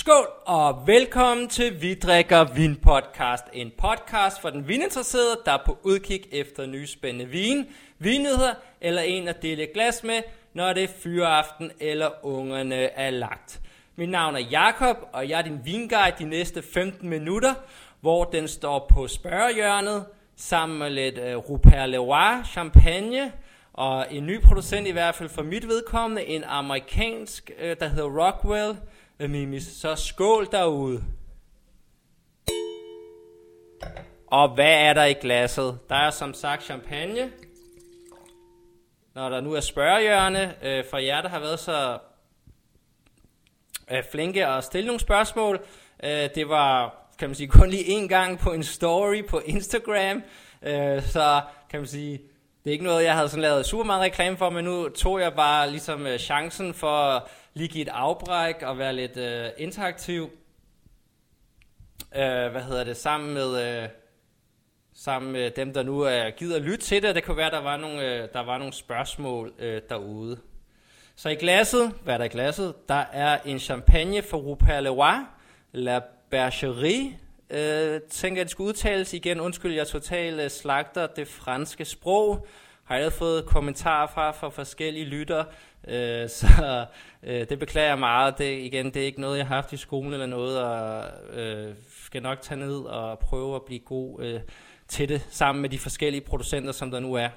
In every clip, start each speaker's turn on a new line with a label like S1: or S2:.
S1: Skål og velkommen til Vi drikker vin podcast. En podcast for den vininteresserede, der er på udkig efter nye spændende vin, vinnyheder eller en at dele et glas med, når det er fyreaften eller ungerne er lagt. Mit navn er Jakob og jeg er din vinguide de næste 15 minutter, hvor den står på spørgehjørnet sammen med lidt uh, Rupert Leroy champagne, og en ny producent i hvert fald for mit vedkommende, en amerikansk, uh, der hedder Rockwell, Mimis. Så skål derude. Og hvad er der i glasset? Der er som sagt champagne. Når der nu er spørgehjørne, øh, for jer, der har været så øh, flinke at stille nogle spørgsmål. Øh, det var, kan man sige, kun lige en gang på en story på Instagram. Øh, så kan man sige, det er ikke noget, jeg havde sådan lavet super meget reklame for, men nu tog jeg bare ligesom øh, chancen for lige give et afbræk og være lidt øh, interaktiv. Øh, hvad hedder det? Sammen med, øh, sammen med dem, der nu er givet at lytte til det. Det kunne være, der var nogle, øh, der var nogle spørgsmål øh, derude. Så i glasset, hvad er der i glasset? Der er en champagne for Rupert Leroy, La Bergerie, øh, tænker, at det skal udtales igen. Undskyld, jeg totalt øh, slagter det franske sprog. Har jeg fået kommentarer fra, fra forskellige lytter, øh, så øh, det beklager jeg meget. Det, igen, det er ikke noget, jeg har haft i skolen eller noget, og øh, skal nok tage ned og prøve at blive god øh, til det, sammen med de forskellige producenter, som der nu er.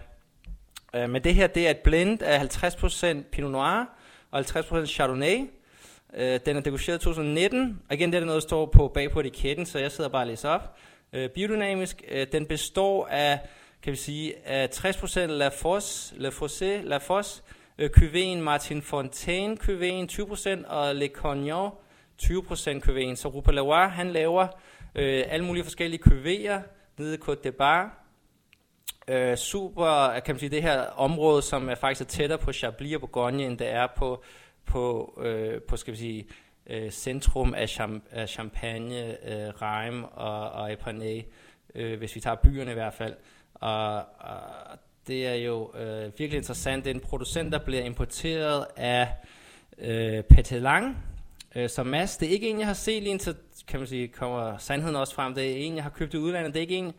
S1: Øh, men det her, det er et blend af 50% Pinot Noir og 50% Chardonnay. Øh, den er degusteret 2019, og igen, det er noget, der står på bag på etiketten, så jeg sidder bare og læser op. Øh, biodynamisk, øh, den består af, kan vi sige, at 60% La Fosse, La Fosse, La Fosse, øh, Martin Fontaine Cuveen 20%, og Le Cognon 20% Cuveen. Så Rupa Lavoie, han laver øh, alle mulige forskellige cuvéer nede i Côte de Bar. Øh, super, kan man sige, det her område, som er faktisk er tættere på Chablis og Bourgogne, end det er på, på, øh, på skal vi sige, øh, centrum af, cham, af Champagne, øh, Reims og, og Epernay, øh, hvis vi tager byerne i hvert fald. Og, og det er jo øh, virkelig interessant. Det er en producent, der bliver importeret af øh, Petelang, øh, som Mads. Det er ikke en, jeg har set lige indtil, kan man sige, kommer sandheden også frem. Det er en, jeg har købt i udlandet. Det er ikke en,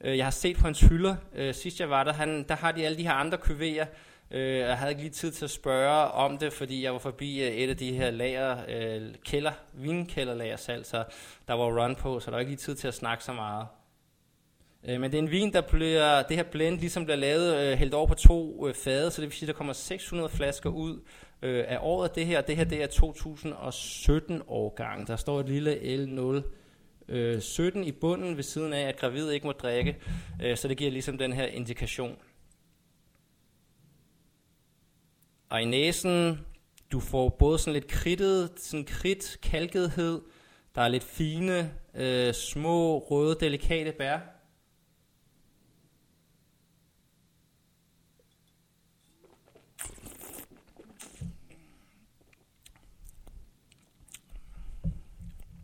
S1: øh, jeg har set på hans hylder. Øh, sidst jeg var der, han, der har de alle de her andre kuvéer. Øh, jeg havde ikke lige tid til at spørge om det, fordi jeg var forbi øh, et af de her lager, øh, kælder, vinkælderlager salg, så der var run på, så der var ikke lige tid til at snakke så meget. Øh, men det er en vin, der bliver, det her blend ligesom bliver lavet øh, hældt over på to øh, fade, så det vil sige, at der kommer 600 flasker ud øh, af året. Det her, det her det er 2017 årgang. Der står et lille L0 øh, 17 i bunden ved siden af, at gravide ikke må drikke, øh, så det giver ligesom den her indikation. Og i næsen, du får både sådan lidt kridtet, sådan kridt, kalkethed, der er lidt fine, øh, små, røde, delikate bær.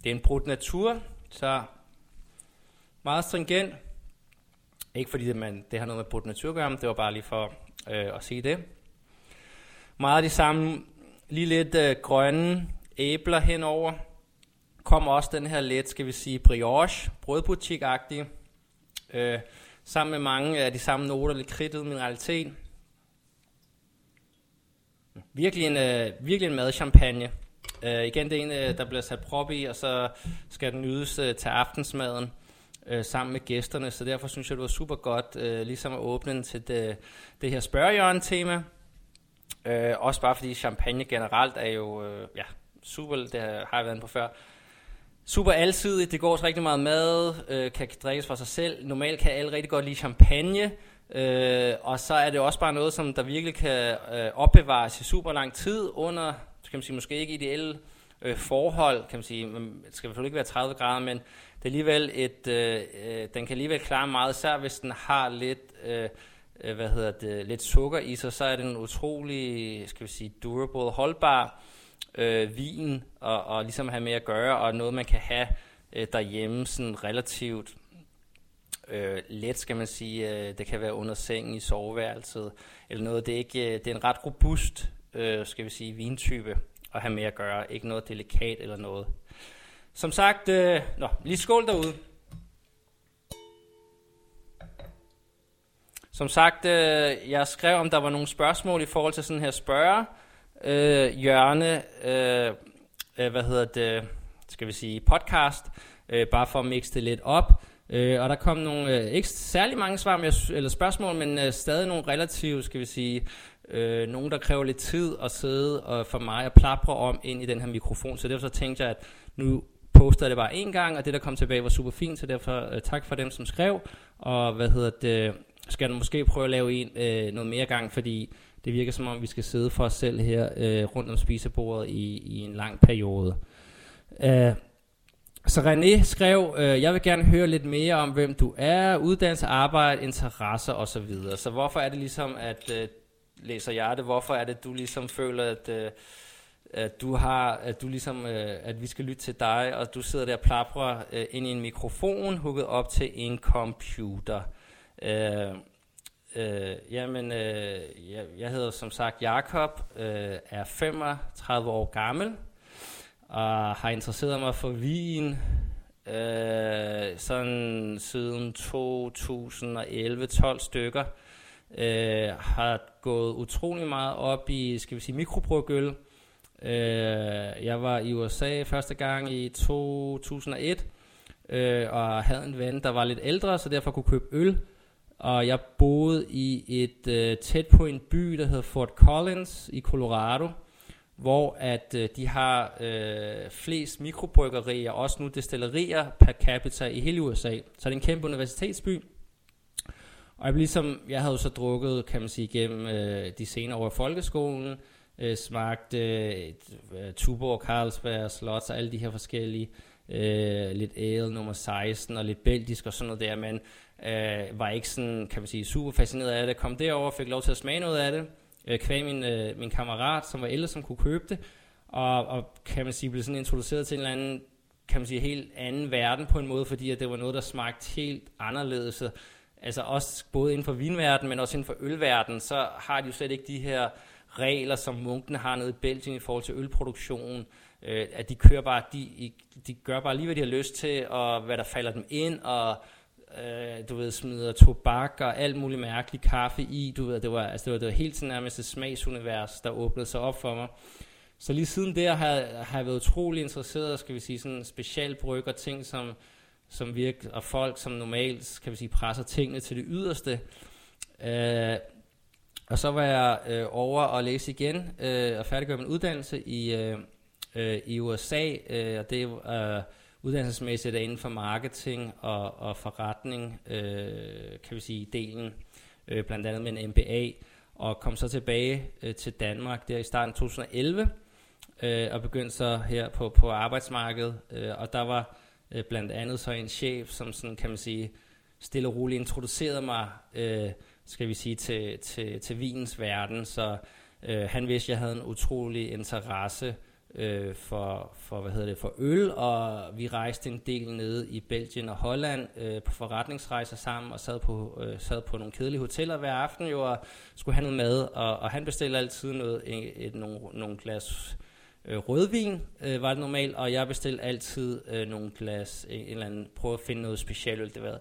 S1: Det er en brudt natur, så meget stringent. Ikke fordi det, man, det har noget med brudt natur at gøre, men det var bare lige for øh, at sige det. Meget af de samme, lige lidt øh, grønne æbler henover. Kom også den her let, skal vi sige, brioche, brødbutik-agtige. Øh, sammen med mange af de samme noter, lidt kridtet mineralitet. Virkelig en, øh, virkelig en madchampagne. Øh, igen, det er en, øh, der bliver sat prop i, og så skal den nydes øh, til aftensmaden øh, sammen med gæsterne, så derfor synes jeg, det var super godt, øh, ligesom at åbne den til det, det her spørgehjørn-tema. Øh, også bare fordi champagne generelt er jo øh, ja, super, det har jeg været på før, super alsidigt, det går også rigtig meget mad, øh, kan drikkes for sig selv. Normalt kan alle rigtig godt lide champagne, øh, og så er det også bare noget, som der virkelig kan øh, opbevares i super lang tid under kan man sige, måske ikke ideelle øh, forhold, kan man sige, det skal selvfølgelig ikke være 30 grader, men det er alligevel et, øh, øh, den kan alligevel klare meget, især hvis den har lidt, øh, øh, hvad hedder det, lidt sukker i sig, så er den utrolig, skal vi sige, durable, holdbar øh, vin, og, og ligesom have med at gøre, og noget man kan have øh, derhjemme sådan relativt øh, let, skal man sige. Øh, det kan være under sengen i soveværelset, eller noget. Det er, ikke, øh, det er en ret robust øh, skal vi sige, vintype. at have med at gøre. Ikke noget delikat eller noget. Som sagt, øh, nå, lige skål derude. Som sagt, øh, jeg skrev, om der var nogle spørgsmål i forhold til sådan her spørger øh, hjørne, øh, øh, hvad hedder det, skal vi sige, podcast, øh, bare for at mixe det lidt op. Øh, og der kom nogle, øh, ikke særlig mange svar eller spørgsmål, men øh, stadig nogle relativt, skal vi sige, øh, nogen, der kræver lidt tid at sidde og for mig at plapre om ind i den her mikrofon. Så derfor så tænkte jeg, at nu poster det bare en gang, og det der kom tilbage var super fint, så derfor øh, tak for dem, som skrev. Og hvad hedder det, skal du måske prøve at lave en øh, noget mere gang, fordi det virker som om, vi skal sidde for os selv her øh, rundt om spisebordet i, i en lang periode. Uh, så René skrev, øh, jeg vil gerne høre lidt mere om, hvem du er, uddannelse, arbejde, interesser osv. Så, så hvorfor er det ligesom, at øh, læser jeg det, hvorfor er det, du ligesom føler, at, øh, at du har, at du ligesom, øh, at vi skal lytte til dig, og du sidder der og plaprer øh, ind i en mikrofon, hugget op til en computer. Øh, øh, jamen, øh, jeg, jeg hedder som sagt Jakob, øh, er 35 år gammel, og har interesseret mig for vin øh, sådan siden 2011-12 stykker. Øh, har gået utrolig meget op i, skal vi sige, mikrobrygøl. Øh, jeg var i USA første gang i 2001, øh, og havde en ven, der var lidt ældre, så derfor kunne købe øl. Og jeg boede i et øh, tæt på en by, der hedder Fort Collins i Colorado hvor at øh, de har øh, flest mikrobryggerier, også nu destillerier per capita i hele USA. Så det er en kæmpe universitetsby. Og jeg, ligesom, jeg havde jo så drukket, kan man sige, gennem øh, de senere år i folkeskolen, øh, smagt øh, øh, Tuborg, Carlsberg, Slots og alle de her forskellige, øh, lidt ale nummer 16 og lidt belgisk og sådan noget der, men øh, var ikke sådan, kan man sige, super fascineret af det. Kom derover og fik lov til at smage noget af det, øh, kvæg min, øh, min kammerat, som var ældre, som kunne købe det, og, og kan man sige, blev sådan introduceret til en eller anden, kan man sige, helt anden verden på en måde, fordi at det var noget, der smagte helt anderledes. Altså også både inden for vinverdenen, men også inden for ølverdenen, så har de jo slet ikke de her regler, som munkene har nede i Belgien i forhold til ølproduktion, øh, at de kører bare, de, de gør bare lige, hvad de har lyst til, og hvad der falder dem ind, og øh, du ved, smider tobak og alt muligt mærkeligt kaffe i, du ved, det var, altså det var, det var helt sådan nærmest et smagsunivers, der åbnede sig op for mig. Så lige siden der har, har jeg været utrolig interesseret, skal vi sige, sådan specialbrygger ting, som, som virker, og folk, som normalt, kan vi sige, presser tingene til det yderste. Øh, og så var jeg øh, over og læse igen, øh, og færdiggøre min uddannelse i, øh, øh, i USA, øh, og det er... Øh, uddannelsesmæssigt er inden for marketing og, og forretning, øh, kan vi sige, delen, øh, blandt andet med en MBA, og kom så tilbage øh, til Danmark der i starten af 2011, øh, og begyndte så her på, på arbejdsmarkedet, øh, og der var øh, blandt andet så en chef, som sådan, kan man sige, stille og roligt introducerede mig, øh, skal vi sige, til, til, til vinens verden, så øh, han vidste, at jeg havde en utrolig interesse øh, for, for, hvad hedder det, for øl, og vi rejste en del nede i Belgien og Holland øh, på forretningsrejser sammen, og sad på, øh, sad på nogle kedelige hoteller hver aften jo, og skulle have noget mad, og, og han bestilte altid noget, et, et, nogle, nogle glas øh, rødvin, øh, var det normalt, og jeg bestilte altid øh, nogle glas, en, en eller anden, prøve at finde noget specielt, det var.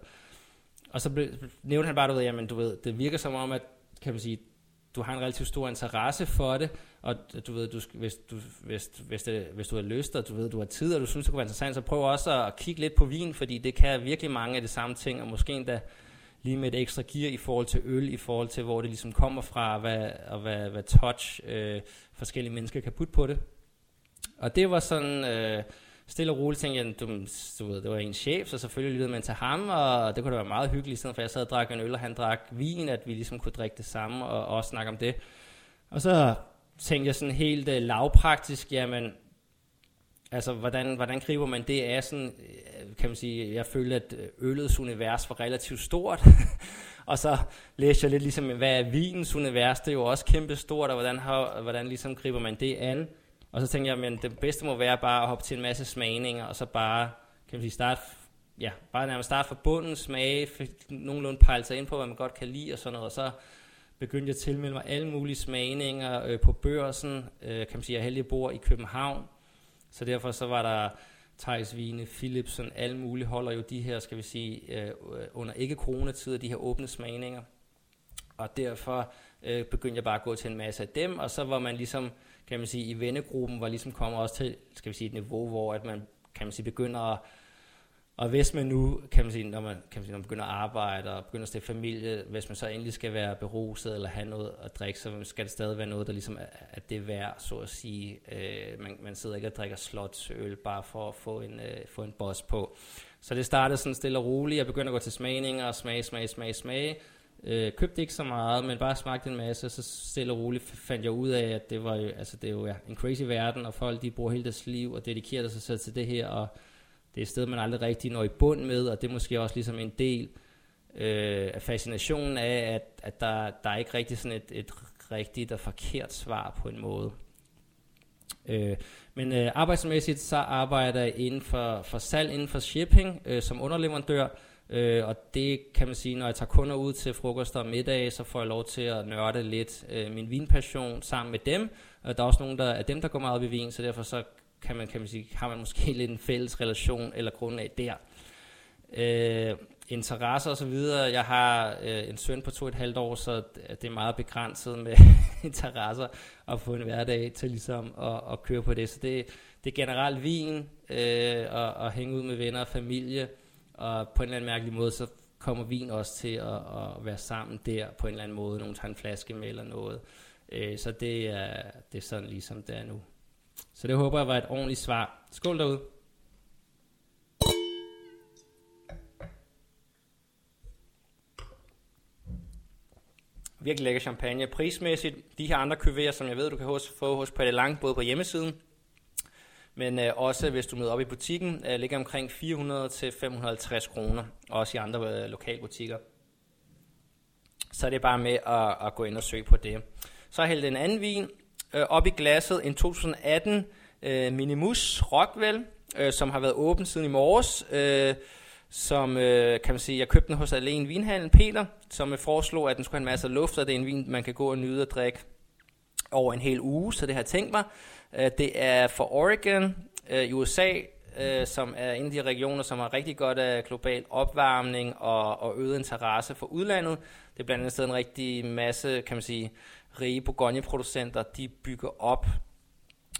S1: Og så blev, nævnte han bare, du ved, jamen du ved, det virker som om, at kan man sige, du har en relativt stor interesse for det, og du ved, du, hvis, du, hvis, hvis, det, hvis du har lyst, og du ved, du har tid, og du synes, det kunne være interessant, så prøv også at kigge lidt på vin, fordi det kan virkelig mange af de samme ting, og måske endda lige med et ekstra gear i forhold til øl, i forhold til, hvor det ligesom kommer fra, hvad, og hvad, hvad touch øh, forskellige mennesker kan putte på det. Og det var sådan... Øh, stille og roligt tænkte jeg, du, du ved, det var en chef, så selvfølgelig lyttede man til ham, og det kunne da være meget hyggeligt, sådan, for jeg sad og drak en øl, og han drak vin, at vi ligesom kunne drikke det samme, og også snakke om det. Og så tænkte jeg sådan helt uh, lavpraktisk, jamen, altså, hvordan, hvordan griber man det af sådan, øh, kan man sige, jeg følte, at øh, øllets univers var relativt stort, og så læste jeg lidt ligesom, hvad er vinens univers, det er jo også kæmpe stort, og hvordan, har, hvordan ligesom griber man det an, og så tænkte jeg, men det bedste må være bare at hoppe til en masse smagninger, og så bare, kan man sige, starte, ja, bare nærmest starte fra bunden, smage, nogenlunde pejle sig ind på, hvad man godt kan lide og sådan noget, og så begyndte jeg at tilmelde mig alle mulige smagninger øh, på børsen. Øh, kan man sige, jeg heldig bor i København, så derfor så var der Thijs Vine, Philipsen, alle mulige holder jo de her, skal vi sige, øh, under ikke coronatider, de her åbne smagninger. Og derfor øh, begyndte jeg bare at gå til en masse af dem, og så var man ligesom, kan man sige, i vennegruppen var ligesom kommet også til, skal vi sige, et niveau, hvor at man, kan man sige, begynder at og hvis man nu, kan man sige, når man, kan man, sige, når man begynder at arbejde og begynder at stifte familie, hvis man så endelig skal være beruset eller have noget at drikke, så skal det stadig være noget, der ligesom er, at det er værd, så at sige. Øh, man, man sidder ikke og drikker slotsøl bare for at få en, øh, få en boss på. Så det startede sådan stille og roligt. Jeg begyndte at gå til smagninger og smage, smage, smage, smage. Øh, købte ikke så meget, men bare smagte en masse, så stille og roligt fandt jeg ud af, at det var jo, altså det er jo ja, en crazy verden, og folk de bruger hele deres liv og dedikerer sig selv til det her, og det er et sted, man aldrig rigtig når i bund med, og det er måske også ligesom en del øh, af fascinationen af, at, at der, der er ikke rigtig sådan et, et rigtigt og forkert svar på en måde. Øh, men øh, arbejdsmæssigt så arbejder jeg inden for, for salg, inden for shipping øh, som underleverandør, øh, og det kan man sige, når jeg tager kunder ud til frokost og middag, så får jeg lov til at nørde lidt øh, min vinpassion sammen med dem. Og der er også nogle der, af dem, der går meget op i vin, så derfor så kan man, kan man sige, har man måske lidt en fælles relation eller grundlag der. Øh, interesser og så videre. Jeg har øh, en søn på to og et halvt år, så det er meget begrænset med interesser at få en hverdag til ligesom at, at køre på det. Så det, det er generelt vin øh, og, og hænge ud med venner og familie, og på en eller anden mærkelig måde, så kommer vin også til at, at være sammen der på en eller anden måde. Nogen tager en flaske med eller noget. Øh, så det er, det er sådan ligesom det er nu. Så det håber jeg var et ordentligt svar. Skål derude. Virkelig lækker champagne. Prismæssigt, de her andre kuvéer, som jeg ved, du kan hos, få hos Palle Lang, både på hjemmesiden, men øh, også hvis du møder op i butikken, øh, ligger omkring 400 til 550 kroner, også i andre øh, lokalbutikker. Så er det bare med at, at gå ind og søge på det. Så har jeg en anden vin, øh, op i glasset en 2018 øh, Minimus Rockwell, øh, som har været åben siden i morges. Øh, som øh, kan man sige, jeg købte den hos Alene Vinhandel, Peter, som foreslog, at den skulle have en masse luft, og det er en vin, man kan gå og nyde og drikke over en hel uge, så det har jeg tænkt mig. Øh, det er for Oregon øh, i USA, øh, som er en af de regioner, som har rigtig godt af global opvarmning og, og øget interesse for udlandet. Det er blandt andet en rigtig masse, kan man sige, rige Bourgogne-producenter, de bygger op,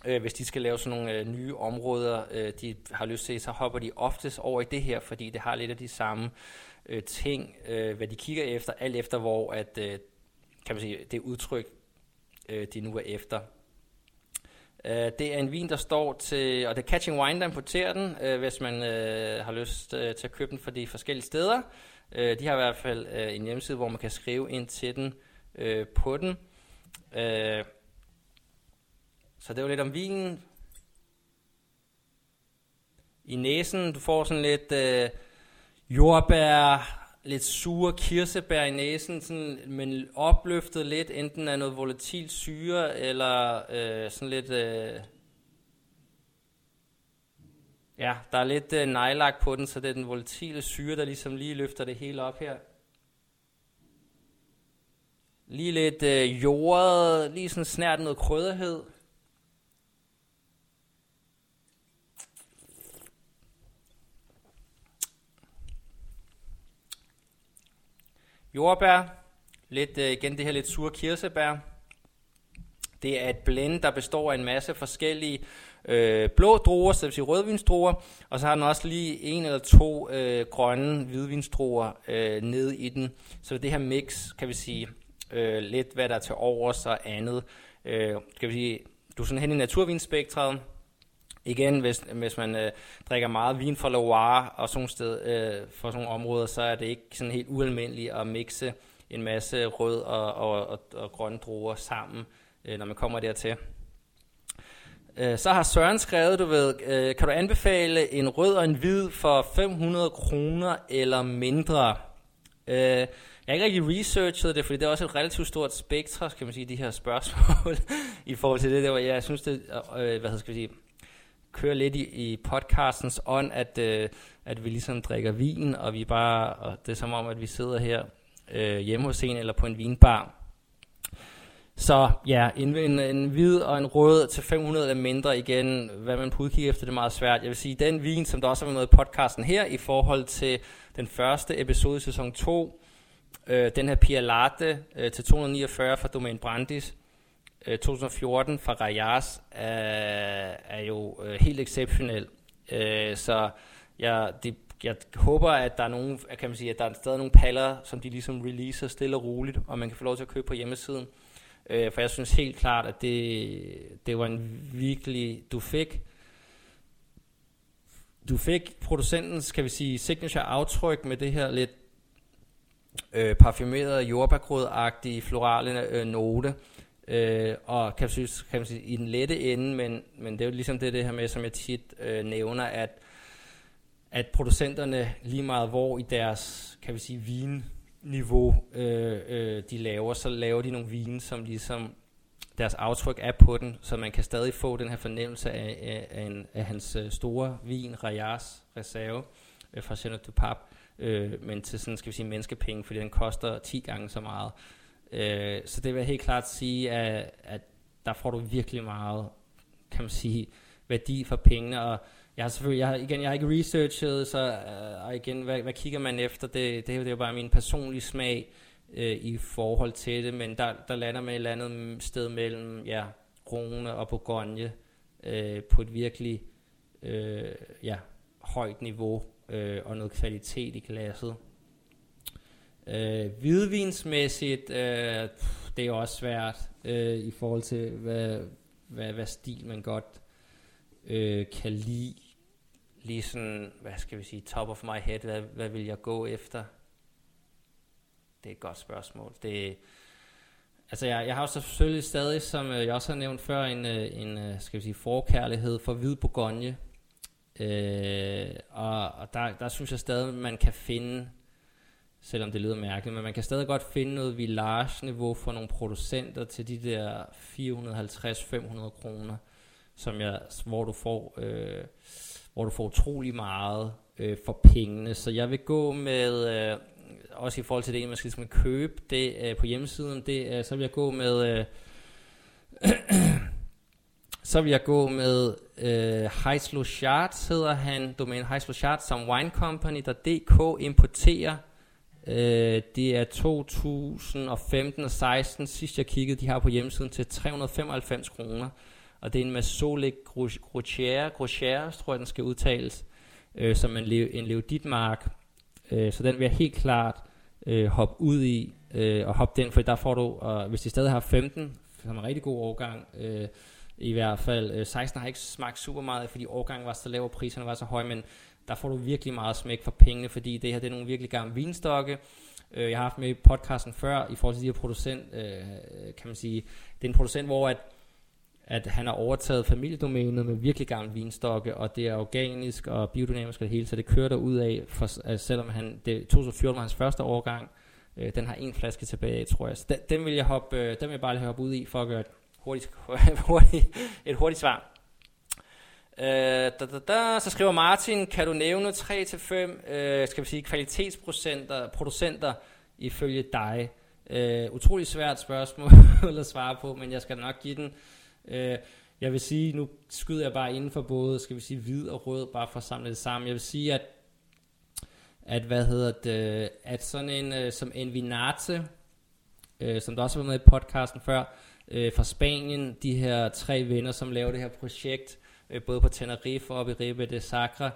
S1: øh, hvis de skal lave sådan nogle øh, nye områder, øh, de har lyst til, så hopper de oftest over i det her, fordi det har lidt af de samme øh, ting, øh, hvad de kigger efter, alt efter hvor at, øh, kan man sige, det udtryk, øh, de nu er efter. Øh, det er en vin, der står til, og det er Catching Wine, der importerer den, øh, hvis man øh, har lyst øh, til at købe den for de forskellige steder. Øh, de har i hvert fald øh, en hjemmeside, hvor man kan skrive ind til den øh, på den. Øh, så det var lidt om vinen. I næsen, du får sådan lidt øh, jordbær, lidt sure kirsebær i næsen, sådan, men opløftet lidt, enten af noget volatil syre, eller øh, sådan lidt... Øh, ja, der er lidt øh, nejlagt på den, så det er den volatile syre, der ligesom lige løfter det hele op her. Lige lidt øh, jordet, lige sådan snært noget krydderhed. Jordbær, lidt øh, igen det her lidt sure kirsebær. Det er et blend, der består af en masse forskellige øh, blå druer, så det vil sige rødvinsdruer, og så har den også lige en eller to øh, grønne hvidvinsdruer øh, nede i den. Så det her mix, kan vi sige, øh, lidt hvad der er til overs og andet. Øh, kan vi sige, du er sådan hen i naturvinspektret. Igen, hvis, hvis man øh, drikker meget vin fra Loire og sådan sted, øh, for sådan nogle områder, så er det ikke sådan helt ualmindeligt at mixe en masse rød og, og, og, og grønne druer sammen, øh, når man kommer dertil. Øh, så har Søren skrevet, du ved, øh, kan du anbefale en rød og en hvid for 500 kroner eller mindre? Øh, jeg har ikke rigtig researchet det, fordi det er også et relativt stort spektrum, kan man sige, de her spørgsmål i forhold til det. Der, jeg synes, det øh, øh hvad skal vi sige, kører lidt i, i podcastens ånd, at, øh, at vi ligesom drikker vin, og vi bare, og det er som om, at vi sidder her øh, hjemme hos en eller på en vinbar. Så ja, en, en, en hvid og en rød til 500 eller mindre igen. Hvad man på udkig efter, det er meget svært. Jeg vil sige, den vin, som der også har været med i podcasten her, i forhold til den første episode i sæson 2, øh, den her Pia Latte øh, til 249 fra Domain Brandis, øh, 2014 fra Rajas, er, er jo øh, helt exceptionel. Øh, så jeg, det, jeg håber, at der er nogle, kan man sige, at der er stadig nogle paller, som de ligesom releaser stille og roligt, og man kan få lov til at købe på hjemmesiden. Øh, for jeg synes helt klart, at det, det var en virkelig, du fik, du fik producentens, kan vi sige, signature aftryk med det her lidt øh, parfumerede jordbærgrød-agtige florale øh, note. Øh, og kan, synes, kan man sige, i den lette ende, men, men det er jo ligesom det, det her med, som jeg tit øh, nævner, at, at producenterne lige meget hvor i deres, kan vi sige, vin niveau øh, øh, de laver, så laver de nogle vine, som ligesom deres aftryk er på den, så man kan stadig få den her fornemmelse af, af, af, en, af hans øh, store vin, Rajas Reserve øh, fra Chenet du Pap, øh, men til sådan, skal vi sige, menneskepenge, fordi den koster 10 gange så meget. Øh, Øh, så det vil jeg helt klart sige, at, at der får du virkelig meget, kan man sige, værdi for pengene, og jeg har selvfølgelig, jeg har, igen, jeg har ikke researchet, så uh, og igen, hvad, hvad kigger man efter? Det, det, det er jo bare min personlige smag uh, i forhold til det, men der, der lander man et eller andet sted mellem ja, Rune og Bourgogne uh, på et virkelig uh, ja, højt niveau uh, og noget kvalitet i glasset. Øh, hvidvinsmæssigt, uh, det er også svært øh, i forhold til, hvad, hvad, hvad stil man godt øh, kan lide lige sådan, hvad skal vi sige, top of my head, hvad, hvad vil jeg gå efter? Det er et godt spørgsmål. Det, altså jeg, jeg har jo selvfølgelig stadig, som øh, jeg også har nævnt før, en, øh, en skal vi sige, forkærlighed for hvid Bourgogne. Øh, og og der, der synes jeg stadig, man kan finde, selvom det lyder mærkeligt, men man kan stadig godt finde noget village-niveau for nogle producenter til de der 450-500 kroner, som jeg, hvor du får... Øh, hvor du får utrolig meget øh, for pengene. Så jeg vil gå med, øh, også i forhold til det, man skal, skal købe det øh, på hjemmesiden, det, øh, så vil jeg gå med, øh, så vil jeg gå med øh, Heislo Charts, hedder han, domæne Heislo Charts, som Wine Company, der DK importerer Øh, det er 2015 og 16, sidst jeg kiggede, de har på hjemmesiden til 395 kroner og det er en Masolik Groschiere, Groschiere, tror jeg den skal udtales, øh, som en, en Leoditmark. Øh, så den vil jeg helt klart øh, hoppe ud i, øh, og hoppe den, for der får du, og hvis de stadig har 15, som er en rigtig god årgang, øh, i hvert fald. Øh, 16 har ikke smagt super meget, fordi årgangen var så lav, og priserne var så høje, men der får du virkelig meget smæk for pengene, fordi det her det er nogle virkelig gamle vinstokke. Øh, jeg har haft med i podcasten før, i forhold til de her producent, øh, kan man sige, det er en producent, hvor at at han har overtaget familiedomænet med virkelig gamle vinstokke, og det er organisk og biodynamisk og det hele, så det kører der ud af, for, altså, selvom han, det 2014 var hans første årgang, øh, den har en flaske tilbage af, tror jeg. Så den, den, vil jeg hoppe, øh, den vil jeg bare lige hoppe ud i, for at gøre et hurtigt, hurtigt, et hurtigt svar. Øh, da, da, da. Så skriver Martin, kan du nævne 3-5 øh, skal vi sige, kvalitetsprocenter producenter ifølge dig? Øh, utrolig svært spørgsmål at svare på, men jeg skal nok give den Øh, jeg vil sige, nu skyder jeg bare inden for både, skal vi sige, hvid og rød, bare for at samle det sammen. Jeg vil sige, at, at hvad hedder det, at sådan en øh, som Envinate, øh, som der også var med i podcasten før, øh, fra Spanien, de her tre venner, som laver det her projekt, øh, både på Tenerife og oppe i Ribe de Sacra,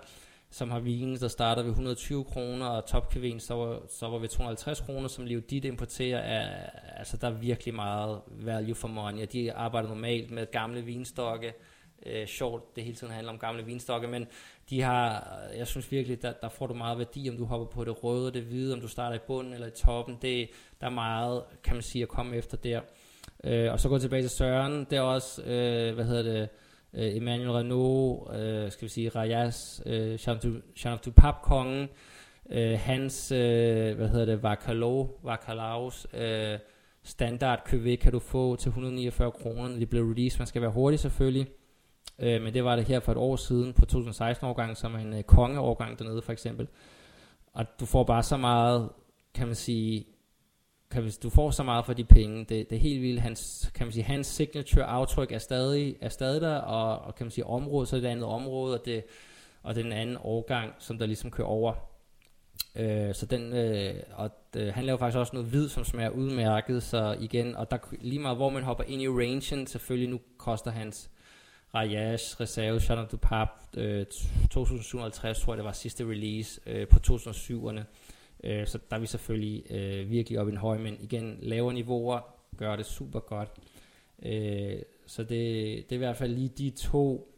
S1: som har vinen, der starter ved 120 kroner, og topkavin, så var, så var ved 250 kroner, som dit importerer, er, altså der er virkelig meget value for money, og de arbejder normalt med gamle vinstokke, øh, sjovt, det hele tiden handler om gamle vinstokke, men de har, jeg synes virkelig, der, der får du meget værdi, om du hopper på det røde, det hvide, om du starter i bunden eller i toppen, det, der er meget, kan man sige, at komme efter der. Øh, og så gå tilbage til Søren, det er også, øh, hvad hedder det, øh, Emmanuel Renault, øh, skal vi sige, Rajas, øh, Jean du kongen øh, hans, øh, hvad hedder det, Vakalo, Vakalaus, øh, standard QV kan du få til 149 kroner, når de blev released. Man skal være hurtig selvfølgelig, øh, men det var det her for et år siden på 2016-årgang, som er en øh, kongeårgang dernede for eksempel. Og du får bare så meget, kan man sige, kan hvis du får så meget for de penge. Det, det er helt vildt. Hans, kan man sige, hans signature aftryk er stadig, er stadig der, og, og kan man sige, området, så er det andet område, og det, og den anden årgang, som der ligesom kører over. Øh, så den, øh, og øh, han laver faktisk også noget hvid, som smager udmærket, så igen, og der, lige meget hvor man hopper ind i rangen, selvfølgelig nu koster hans Rayage Reserve Chardonnay du Pape øh, 2750, tror jeg det var sidste release øh, på 2007'erne. Øh, så der er vi selvfølgelig øh, virkelig op i en høj, men igen, lavere niveauer gør det super godt. Øh, så det, det er i hvert fald lige de to,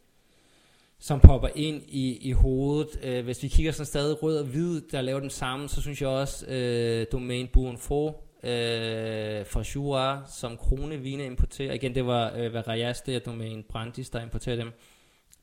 S1: som popper ind i, i hovedet. Øh, hvis vi kigger sådan stadig rød og hvid, der laver den samme, så synes jeg også øh, Domain Buon Fro øh, fra Jura, som Krone Vine importerer. Igen, det var øh, hvad det er Domain Brandis, der importerer dem.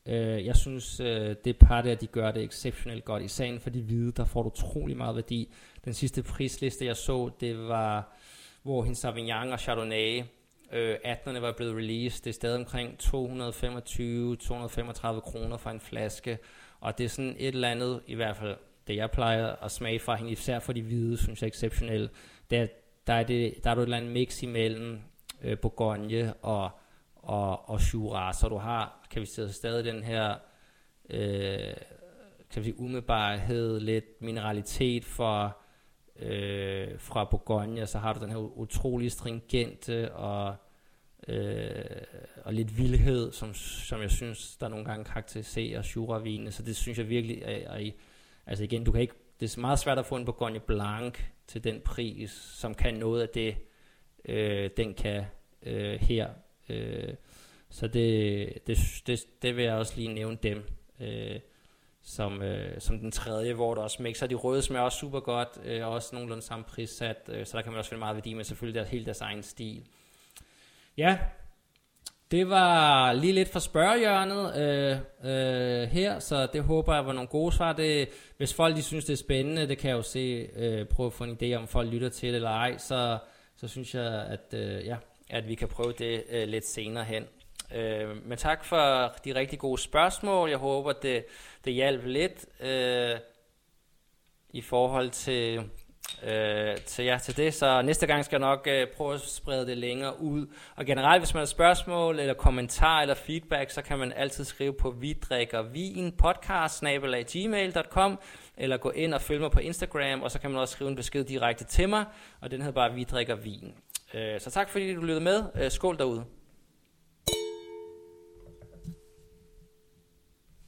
S1: Øh, jeg synes, øh, det par der, de gør det exceptionelt godt. I sagen for de hvide, der får du utrolig meget værdi. Den sidste prisliste, jeg så, det var, hvor hendes Sauvignon og Chardonnay, øh, 18'erne var blevet released. Det er stadig omkring 225-235 kroner for en flaske. Og det er sådan et eller andet, i hvert fald det jeg plejer at smage fra hende, især for de hvide, synes jeg er exceptionelt. Der, der, er det, der er et eller andet mix imellem øh, Bourgogne og og, og Shura, så du har, kan vi sige, stadig den her, øh, kan vi sige, umiddelbarhed, lidt mineralitet for, øh, fra Bourgogne, så har du den her utrolig stringente og, øh, og lidt vildhed, som, som jeg synes, der nogle gange karakteriserer Shura-vinene, så det synes jeg virkelig er, er, altså igen, du kan ikke, det er meget svært at få en Bourgogne Blanc til den pris, som kan noget af det, øh, den kan øh, her. Øh, så det, det, det, det vil jeg også lige nævne dem. Øh, som, øh, som den tredje, hvor der også mixer. De røde smager også super godt, øh, også nogenlunde samme prissat, øh, så der kan man også finde meget værdi, men selvfølgelig deres, hele deres egen stil. Ja, det var lige lidt for spørgehjørnet øh, øh, her, så det håber jeg var nogle gode svar. Det, hvis folk de synes, det er spændende, det kan jeg jo se, øh, prøve at få en idé om, folk lytter til det eller ej, så, så synes jeg, at øh, ja, at vi kan prøve det øh, lidt senere hen. Øh, men tak for de rigtig gode spørgsmål. Jeg håber, det, det hjalp lidt øh, i forhold til, øh, til, ja, til det. Så næste gang skal jeg nok øh, prøve at sprede det længere ud. Og generelt, hvis man har spørgsmål eller kommentar eller feedback, så kan man altid skrive på vidrikkervin podcast gmail.com eller gå ind og følge mig på Instagram, og så kan man også skrive en besked direkte til mig, og den hedder bare Vi drikker vin. Øh, så tak fordi du lyttede med. Øh, skål derude.